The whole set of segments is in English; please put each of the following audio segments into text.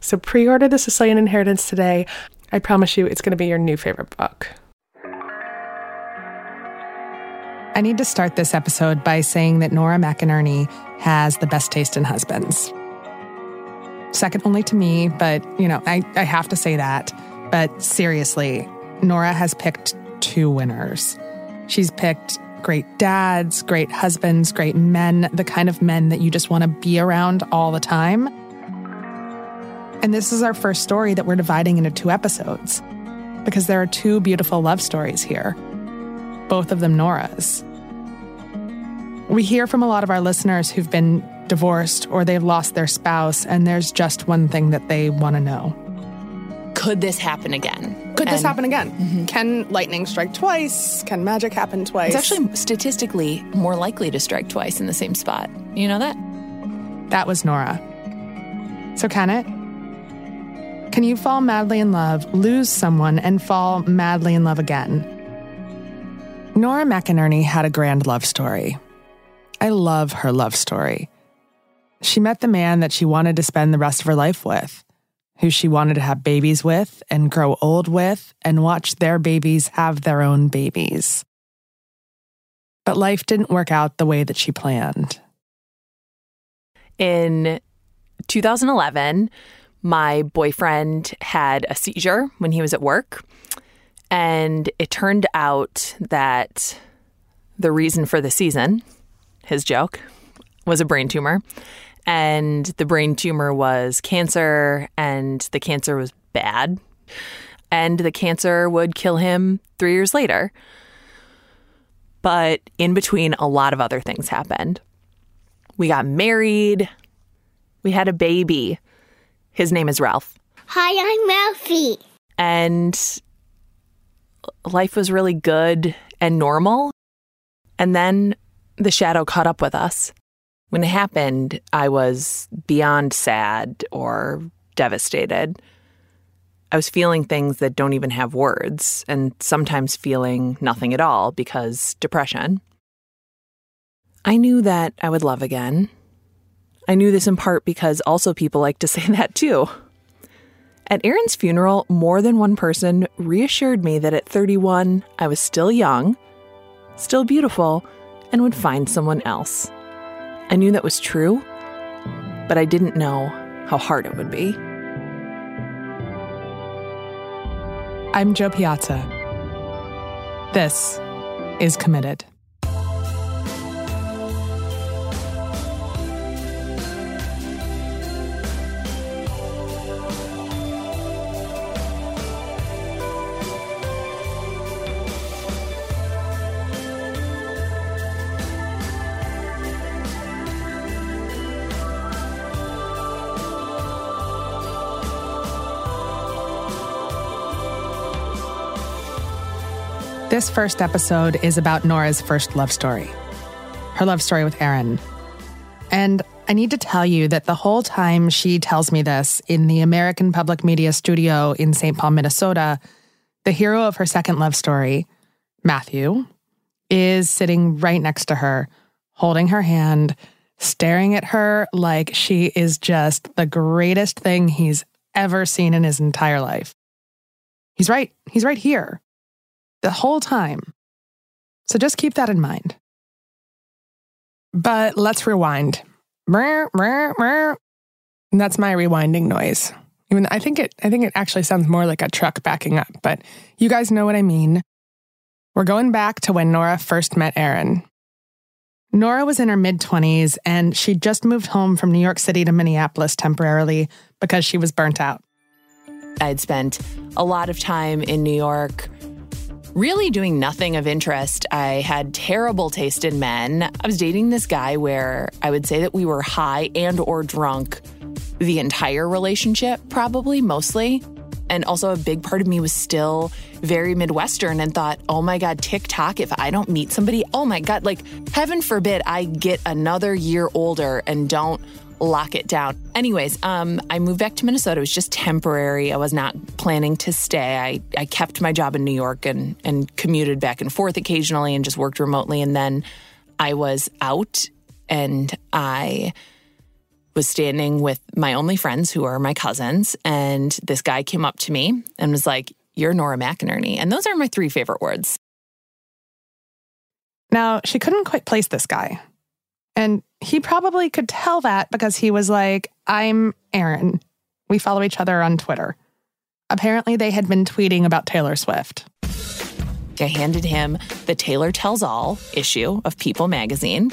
So pre order The Sicilian Inheritance today. I promise you it's going to be your new favorite book. I need to start this episode by saying that Nora McInerny has the best taste in husbands. Second only to me, but you know, I, I have to say that. But seriously, Nora has picked two winners. She's picked great dads, great husbands, great men, the kind of men that you just want to be around all the time. And this is our first story that we're dividing into two episodes because there are two beautiful love stories here, both of them Nora's. We hear from a lot of our listeners who've been divorced or they've lost their spouse, and there's just one thing that they want to know. Could this happen again? Could this happen again? Mm-hmm. Can lightning strike twice? Can magic happen twice? It's actually statistically more likely to strike twice in the same spot. You know that? That was Nora. So, can it? Can you fall madly in love, lose someone, and fall madly in love again? Nora McInerny had a grand love story. I love her love story. She met the man that she wanted to spend the rest of her life with, who she wanted to have babies with and grow old with and watch their babies have their own babies. But life didn't work out the way that she planned. In 2011, my boyfriend had a seizure when he was at work. And it turned out that the reason for the season, his joke, was a brain tumor. And the brain tumor was cancer, and the cancer was bad. And the cancer would kill him three years later. But in between, a lot of other things happened. We got married, we had a baby. His name is Ralph. Hi, I'm Ralphie. And life was really good and normal. And then the shadow caught up with us. When it happened, I was beyond sad or devastated. I was feeling things that don't even have words, and sometimes feeling nothing at all because depression. I knew that I would love again. I knew this in part because also people like to say that too. At Aaron's funeral, more than one person reassured me that at 31, I was still young, still beautiful, and would find someone else. I knew that was true, but I didn't know how hard it would be. I'm Jo Piazza. This is Committed. This first episode is about Nora's first love story, her love story with Aaron. And I need to tell you that the whole time she tells me this in the American Public Media studio in St. Paul, Minnesota, the hero of her second love story, Matthew, is sitting right next to her, holding her hand, staring at her like she is just the greatest thing he's ever seen in his entire life. He's right. He's right here the whole time. So just keep that in mind. But let's rewind. Brr. That's my rewinding noise. Even I think it I think it actually sounds more like a truck backing up, but you guys know what I mean. We're going back to when Nora first met Aaron. Nora was in her mid 20s and she'd just moved home from New York City to Minneapolis temporarily because she was burnt out. I'd spent a lot of time in New York really doing nothing of interest. I had terrible taste in men. I was dating this guy where I would say that we were high and or drunk the entire relationship, probably mostly. And also, a big part of me was still very Midwestern and thought, oh my God, TikTok, if I don't meet somebody, oh my God, like heaven forbid I get another year older and don't lock it down. Anyways, um, I moved back to Minnesota. It was just temporary. I was not planning to stay. I, I kept my job in New York and, and commuted back and forth occasionally and just worked remotely. And then I was out and I was standing with my only friends who are my cousins. And this guy came up to me and was like, You're Nora McInerny. And those are my three favorite words. Now, she couldn't quite place this guy. And he probably could tell that because he was like, I'm Aaron. We follow each other on Twitter. Apparently, they had been tweeting about Taylor Swift. I handed him the Taylor Tells All issue of People magazine.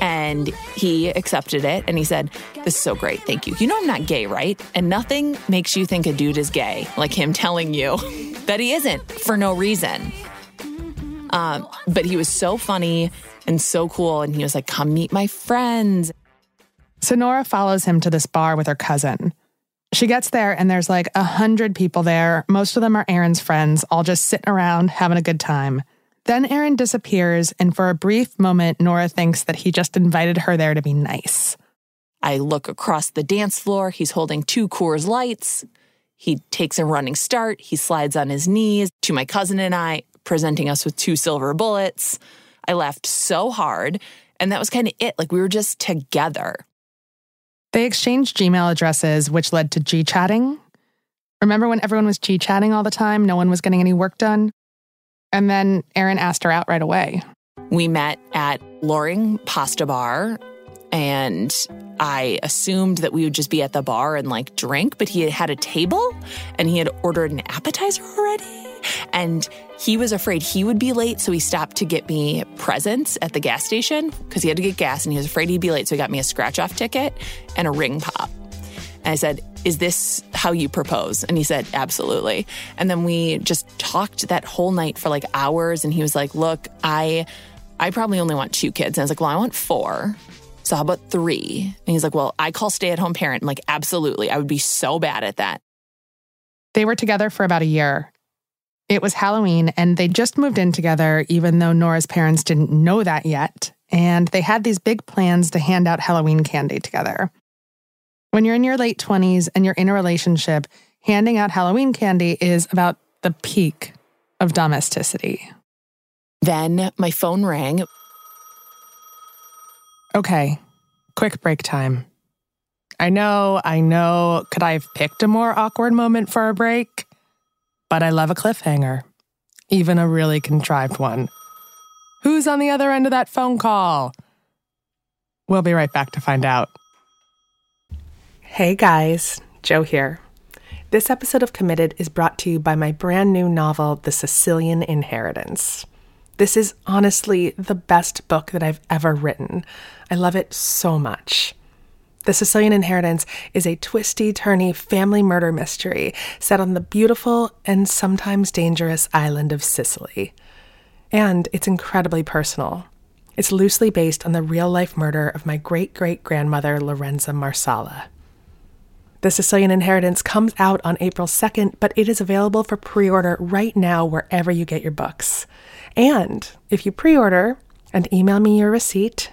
And he accepted it and he said, This is so great. Thank you. You know, I'm not gay, right? And nothing makes you think a dude is gay like him telling you that he isn't for no reason. Um, but he was so funny and so cool. And he was like, Come meet my friends. So Nora follows him to this bar with her cousin. She gets there and there's like a hundred people there. Most of them are Aaron's friends, all just sitting around having a good time. Then Aaron disappears, and for a brief moment, Nora thinks that he just invited her there to be nice. I look across the dance floor. He's holding two Coors Lights. He takes a running start. He slides on his knees to my cousin and I, presenting us with two silver bullets. I laughed so hard. And that was kind of it. Like we were just together. They exchanged Gmail addresses, which led to G chatting. Remember when everyone was G chatting all the time? No one was getting any work done? And then Aaron asked her out right away. We met at Loring Pasta Bar, and I assumed that we would just be at the bar and like drink, but he had had a table and he had ordered an appetizer already. And he was afraid he would be late, so he stopped to get me presents at the gas station because he had to get gas and he was afraid he'd be late. So he got me a scratch off ticket and a ring pop. And I said, Is this how you propose? And he said, Absolutely. And then we just talked that whole night for like hours. And he was like, Look, I. I probably only want two kids. And I was like, well, I want four. So how about three? And he's like, well, I call stay at home parent. Like, absolutely. I would be so bad at that. They were together for about a year. It was Halloween and they just moved in together, even though Nora's parents didn't know that yet. And they had these big plans to hand out Halloween candy together. When you're in your late 20s and you're in a relationship, handing out Halloween candy is about the peak of domesticity. Then my phone rang. Okay, quick break time. I know, I know, could I have picked a more awkward moment for a break? But I love a cliffhanger, even a really contrived one. Who's on the other end of that phone call? We'll be right back to find out. Hey guys, Jo here. This episode of Committed is brought to you by my brand new novel, The Sicilian Inheritance. This is honestly the best book that I've ever written. I love it so much. The Sicilian Inheritance is a twisty, turny family murder mystery set on the beautiful and sometimes dangerous island of Sicily. And it's incredibly personal. It's loosely based on the real life murder of my great great grandmother, Lorenza Marsala. The Sicilian Inheritance comes out on April 2nd, but it is available for pre order right now wherever you get your books. And if you pre order and email me your receipt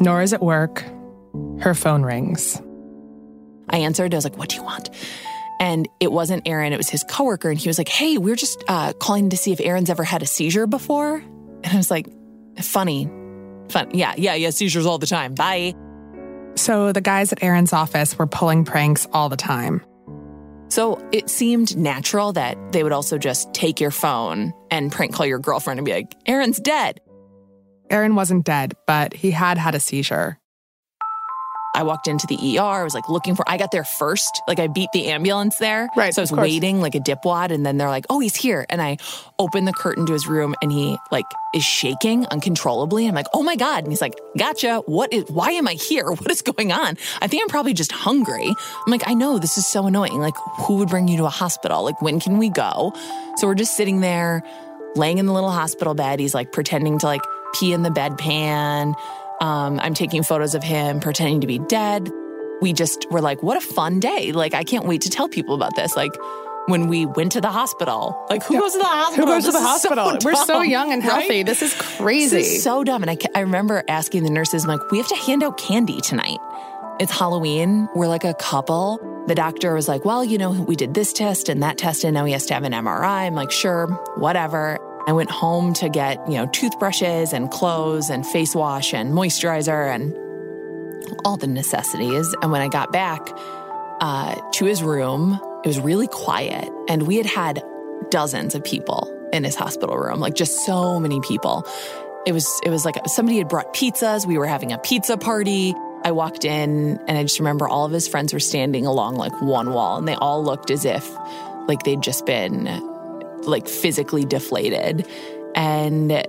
Nora's at work. Her phone rings. I answered. I was like, What do you want? And it wasn't Aaron, it was his coworker. And he was like, Hey, we are just uh, calling to see if Aaron's ever had a seizure before. And I was like, Funny. Fun. Yeah, yeah, yeah, seizures all the time. Bye. So the guys at Aaron's office were pulling pranks all the time. So it seemed natural that they would also just take your phone and prank call your girlfriend and be like, Aaron's dead. Aaron wasn't dead, but he had had a seizure. I walked into the ER. I was like looking for, I got there first. Like I beat the ambulance there. Right, So I was waiting like a dipwad. And then they're like, oh, he's here. And I open the curtain to his room and he like is shaking uncontrollably. I'm like, oh my God. And he's like, gotcha. What is, why am I here? What is going on? I think I'm probably just hungry. I'm like, I know this is so annoying. Like, who would bring you to a hospital? Like, when can we go? So we're just sitting there, laying in the little hospital bed. He's like pretending to like pee in the bedpan. Um, I'm taking photos of him pretending to be dead. We just were like, what a fun day. Like, I can't wait to tell people about this. Like, when we went to the hospital, like, who goes to the hospital? Who goes to the is so hospital? We're so young and healthy. right? This is crazy. This is so dumb. And I, I remember asking the nurses, I'm like, we have to hand out candy tonight. It's Halloween. We're like a couple. The doctor was like, well, you know, we did this test and that test, and now he has to have an MRI. I'm like, sure, whatever. I went home to get, you know, toothbrushes and clothes and face wash and moisturizer and all the necessities. And when I got back uh, to his room, it was really quiet. And we had had dozens of people in his hospital room, like just so many people. It was it was like somebody had brought pizzas. We were having a pizza party. I walked in and I just remember all of his friends were standing along like one wall and they all looked as if like they'd just been like physically deflated. And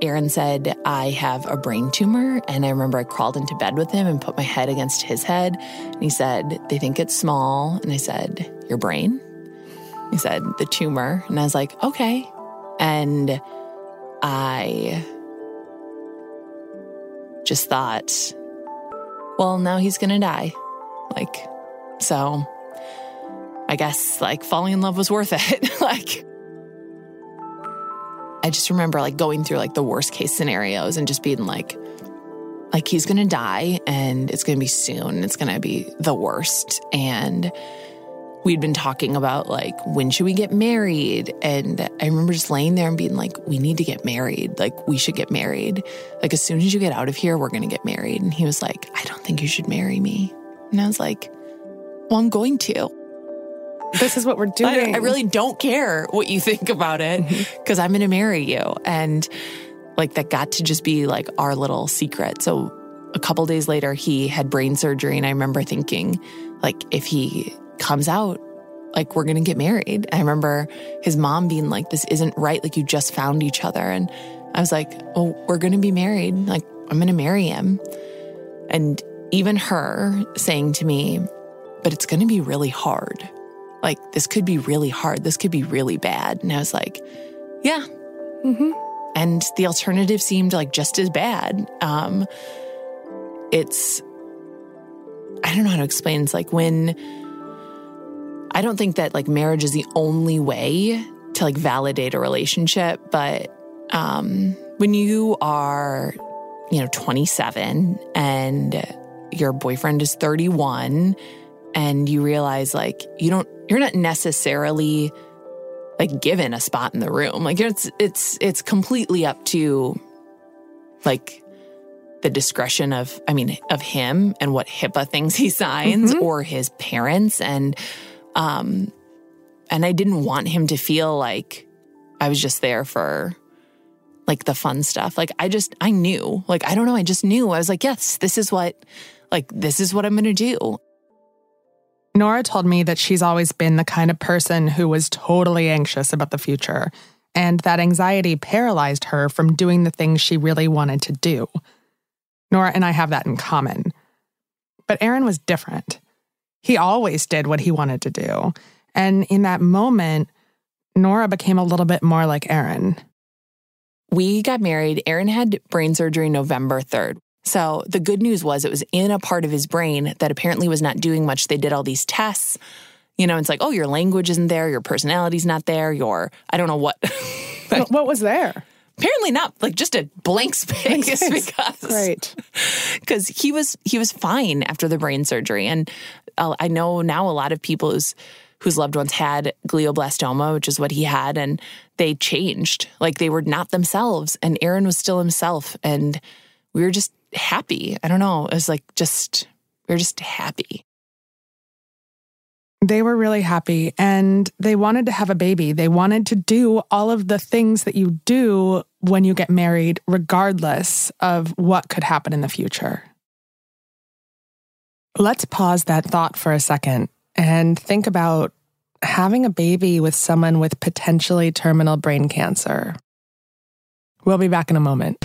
Aaron said, I have a brain tumor. And I remember I crawled into bed with him and put my head against his head. And he said, They think it's small. And I said, Your brain? He said, The tumor. And I was like, Okay. And I just thought, Well, now he's going to die. Like, so I guess like falling in love was worth it. like, I just remember like going through like the worst case scenarios and just being like, like he's gonna die and it's gonna be soon. It's gonna be the worst. And we'd been talking about like when should we get married? And I remember just laying there and being like, we need to get married. Like we should get married. Like as soon as you get out of here, we're gonna get married. And he was like, I don't think you should marry me. And I was like, well, I'm going to. This is what we're doing. I, I really don't care what you think about it mm-hmm. because I'm going to marry you. And like that got to just be like our little secret. So a couple days later, he had brain surgery. And I remember thinking, like, if he comes out, like, we're going to get married. I remember his mom being like, this isn't right. Like, you just found each other. And I was like, oh, we're going to be married. Like, I'm going to marry him. And even her saying to me, but it's going to be really hard like this could be really hard. This could be really bad. And i was like yeah. Mm-hmm. and the alternative seemed like just as bad. Um it's i don't know how to explain. It's like when i don't think that like marriage is the only way to like validate a relationship but um when you are you know 27 and your boyfriend is 31 and you realize like you don't you're not necessarily like given a spot in the room. Like it's it's it's completely up to like the discretion of i mean of him and what hipaa things he signs or his parents. And um and i didn't want him to feel like i was just there for like the fun stuff. Like i just i knew. Like i don't know. I just knew. I was like yes this is what like this is what i'm gonna do Nora told me that she's always been the kind of person who was totally anxious about the future, and that anxiety paralyzed her from doing the things she really wanted to do. Nora and I have that in common. But Aaron was different. He always did what he wanted to do. And in that moment, Nora became a little bit more like Aaron. we got married. Aaron had brain surgery November 3rd. So the good news was it was in a part of his brain that apparently was not doing much. They did all these tests. You know, it's like, oh, your language isn't there, your personality's not there, your, I don't know what. what was there? apparently not like just a blank space, space. because Great. because he was he was fine after the brain surgery and uh, i know now a lot of people whose whose loved ones had glioblastoma, which is what he had, and they changed. Like they were not themselves, and Aaron was still himself, and we were just happy. I don't know. It was like just we were just happy. They were really happy and they wanted to have a baby. They wanted to do all of the things that you do when you get married, regardless of what could happen in the future. Let's pause that thought for a second and think about having a baby with someone with potentially terminal brain cancer. We'll be back in a moment.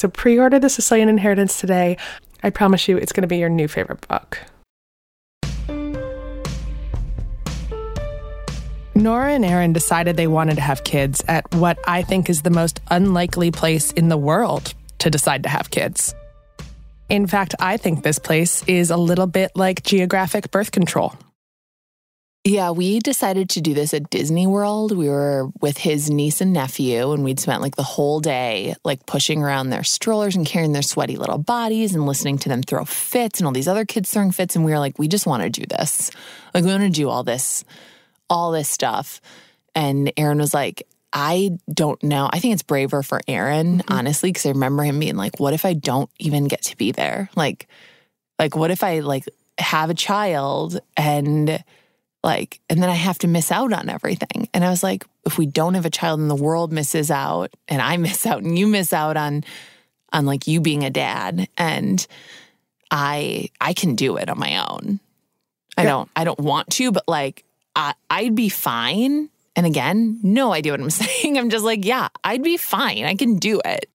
So pre order The Sicilian Inheritance today. I promise you it's going to be your new favorite book. Nora and Aaron decided they wanted to have kids at what I think is the most unlikely place in the world to decide to have kids. In fact, I think this place is a little bit like geographic birth control. Yeah, we decided to do this at Disney World. We were with his niece and nephew, and we'd spent like the whole day like pushing around their strollers and carrying their sweaty little bodies and listening to them throw fits and all these other kids throwing fits. And we were like, we just want to do this. Like, we want to do all this, all this stuff. And Aaron was like, I don't know. I think it's braver for Aaron, mm-hmm. honestly, because I remember him being like, what if I don't even get to be there? Like, like, what if I like have a child and like and then i have to miss out on everything. And i was like if we don't have a child and the world misses out and i miss out and you miss out on on like you being a dad and i i can do it on my own. I don't i don't want to but like I, i'd be fine. And again no idea what i'm saying. I'm just like yeah i'd be fine. I can do it.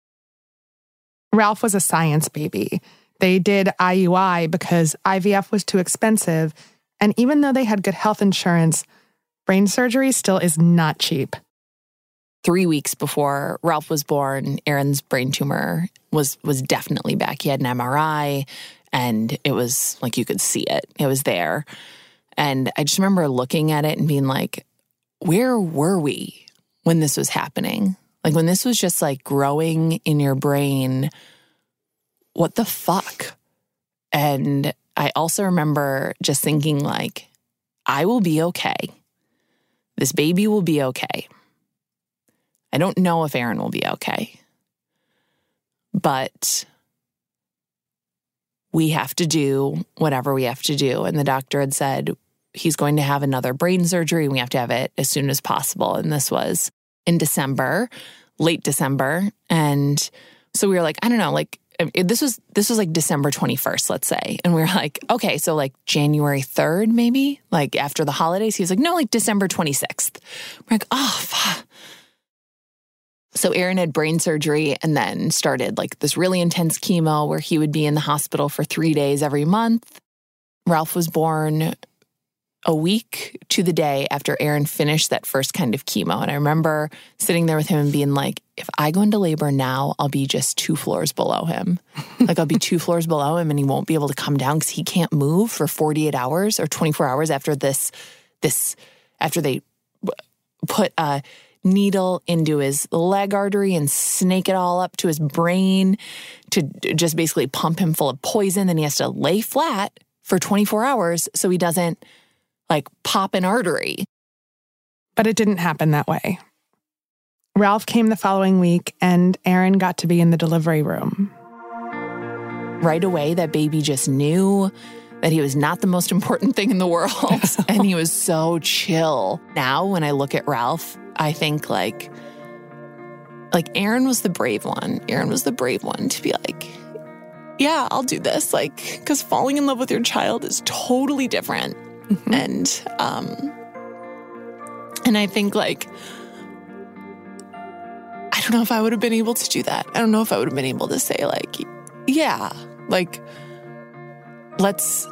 Ralph was a science baby. They did iui because ivf was too expensive and even though they had good health insurance, brain surgery still is not cheap. Three weeks before Ralph was born, Aaron's brain tumor was was definitely back. He had an MRI and it was like you could see it. It was there. And I just remember looking at it and being like, where were we when this was happening? Like when this was just like growing in your brain, what the fuck? And I also remember just thinking, like, I will be okay. This baby will be okay. I don't know if Aaron will be okay, but we have to do whatever we have to do. And the doctor had said he's going to have another brain surgery and we have to have it as soon as possible. And this was in December, late December. And so we were like, I don't know, like this was this was like December 21st, let's say. And we were like, okay, so like January 3rd, maybe, like after the holidays. He was like, no, like December 26th. We're like, oh, fuck. So Aaron had brain surgery and then started like this really intense chemo where he would be in the hospital for three days every month. Ralph was born a week to the day after Aaron finished that first kind of chemo. And I remember sitting there with him and being like, if I go into labor now, I'll be just two floors below him. like I'll be two floors below him and he won't be able to come down because he can't move for 48 hours or 24 hours after this, this, after they put a needle into his leg artery and snake it all up to his brain to just basically pump him full of poison. Then he has to lay flat for 24 hours so he doesn't like pop an artery. But it didn't happen that way. Ralph came the following week, and Aaron got to be in the delivery room. right away, that baby just knew that he was not the most important thing in the world. and he was so chill. Now, when I look at Ralph, I think like, like Aaron was the brave one. Aaron was the brave one to be like, yeah, I'll do this. Like, because falling in love with your child is totally different. Mm-hmm. And, um, and I think like, I don't know if I would have been able to do that. I don't know if I would have been able to say like, yeah, like, let's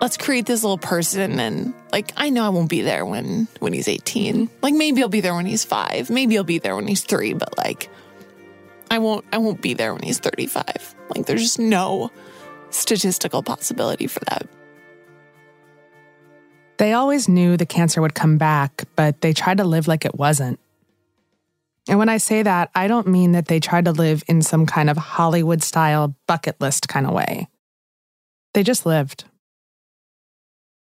let's create this little person and like I know I won't be there when when he's 18. Like maybe I'll be there when he's 5. Maybe I'll be there when he's 3, but like I won't I won't be there when he's 35. Like there's just no statistical possibility for that. They always knew the cancer would come back, but they tried to live like it wasn't. And when I say that, I don't mean that they tried to live in some kind of Hollywood style bucket list kind of way. They just lived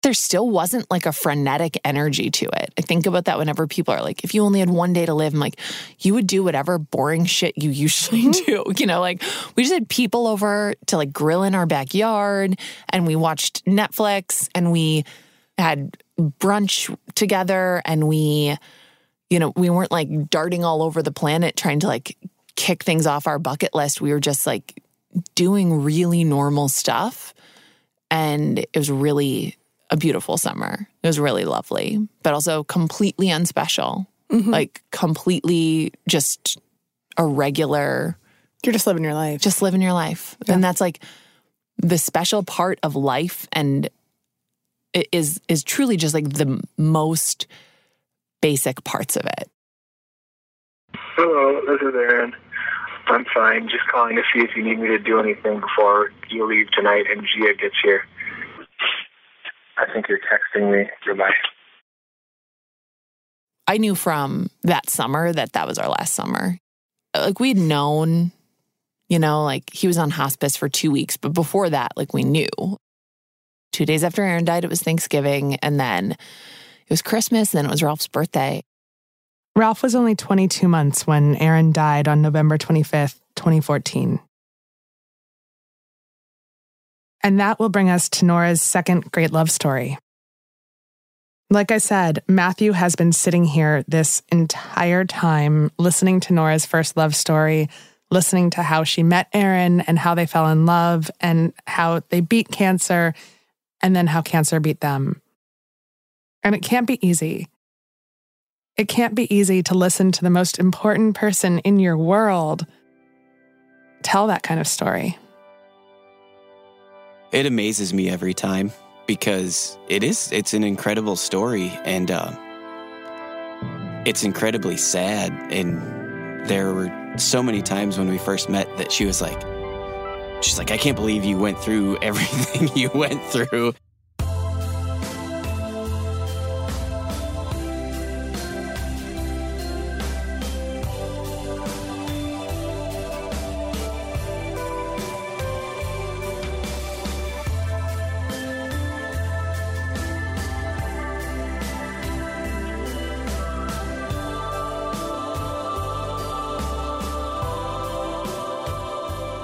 there still wasn't like a frenetic energy to it. I think about that whenever people are like, if you only had one day to live, I'm like, you would do whatever boring shit you usually mm-hmm. do. You know, like we just had people over to like grill in our backyard and we watched Netflix and we had brunch together and we, you know, we weren't like darting all over the planet trying to like kick things off our bucket list. We were just like doing really normal stuff. And it was really a beautiful summer. It was really lovely, but also completely unspecial. Mm-hmm. Like completely just a regular. You're just living your life. Just living your life. Yeah. And that's like the special part of life and it is is truly just like the most basic parts of it. Hello, this is Aaron. I'm fine. Just calling to see if you need me to do anything before you leave tonight and Gia gets here. I think you're texting me. Goodbye. I knew from that summer that that was our last summer. Like we'd known, you know, like he was on hospice for two weeks, but before that, like we knew. Two days after Aaron died, it was Thanksgiving, and then it was Christmas, and then it was Ralph's birthday. Ralph was only 22 months when Aaron died on November 25th, 2014. And that will bring us to Nora's second great love story. Like I said, Matthew has been sitting here this entire time listening to Nora's first love story, listening to how she met Aaron and how they fell in love and how they beat cancer and then how cancer beat them. And it can't be easy. It can't be easy to listen to the most important person in your world tell that kind of story. It amazes me every time because it is it's an incredible story and uh, it's incredibly sad and there were so many times when we first met that she was like she's like I can't believe you went through everything you went through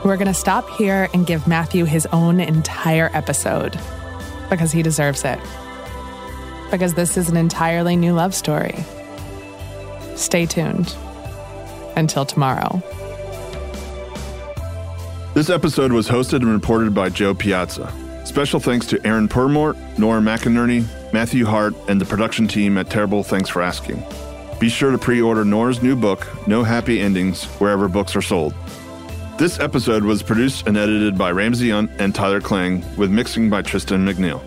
We're going to stop here and give Matthew his own entire episode because he deserves it. Because this is an entirely new love story. Stay tuned. Until tomorrow. This episode was hosted and reported by Jo Piazza. Special thanks to Aaron Purmort, Nora McInerny, Matthew Hart, and the production team at Terrible Thanks for Asking. Be sure to pre order Nora's new book, No Happy Endings, wherever books are sold. This episode was produced and edited by Ramsey Yount and Tyler Klang, with mixing by Tristan McNeil.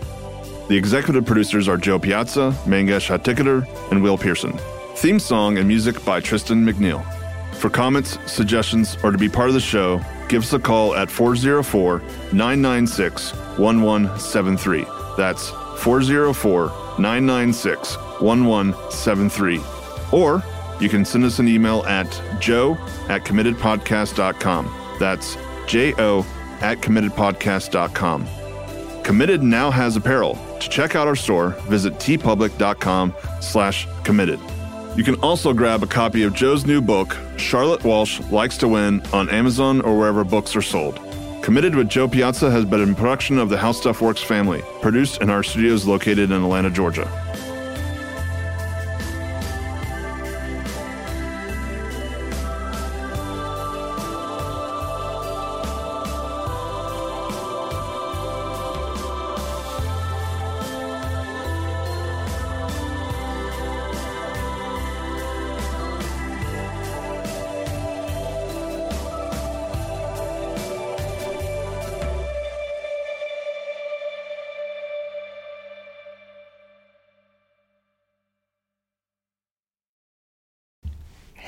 The executive producers are Jo Piazza, Mangesh Hattikudur, and Will Pearson. Theme song and music by Tristan McNeil. For comments, suggestions, or to be part of the show, give us a call at 404 996 1173. That's 404 996 1173. Or you can send us an email at jo at committedpodcast.com. That's J O at committedpodcast.com. Committed now has apparel. To check out our store, visit teepublic.com slash committed. You can also grab a copy of Jo's new book, Charlotte Walsh Likes to Win, on Amazon or wherever books are sold. Committed with Jo Piazza has been in production of the How Stuff Works family, produced in our studios located in Atlanta, Georgia.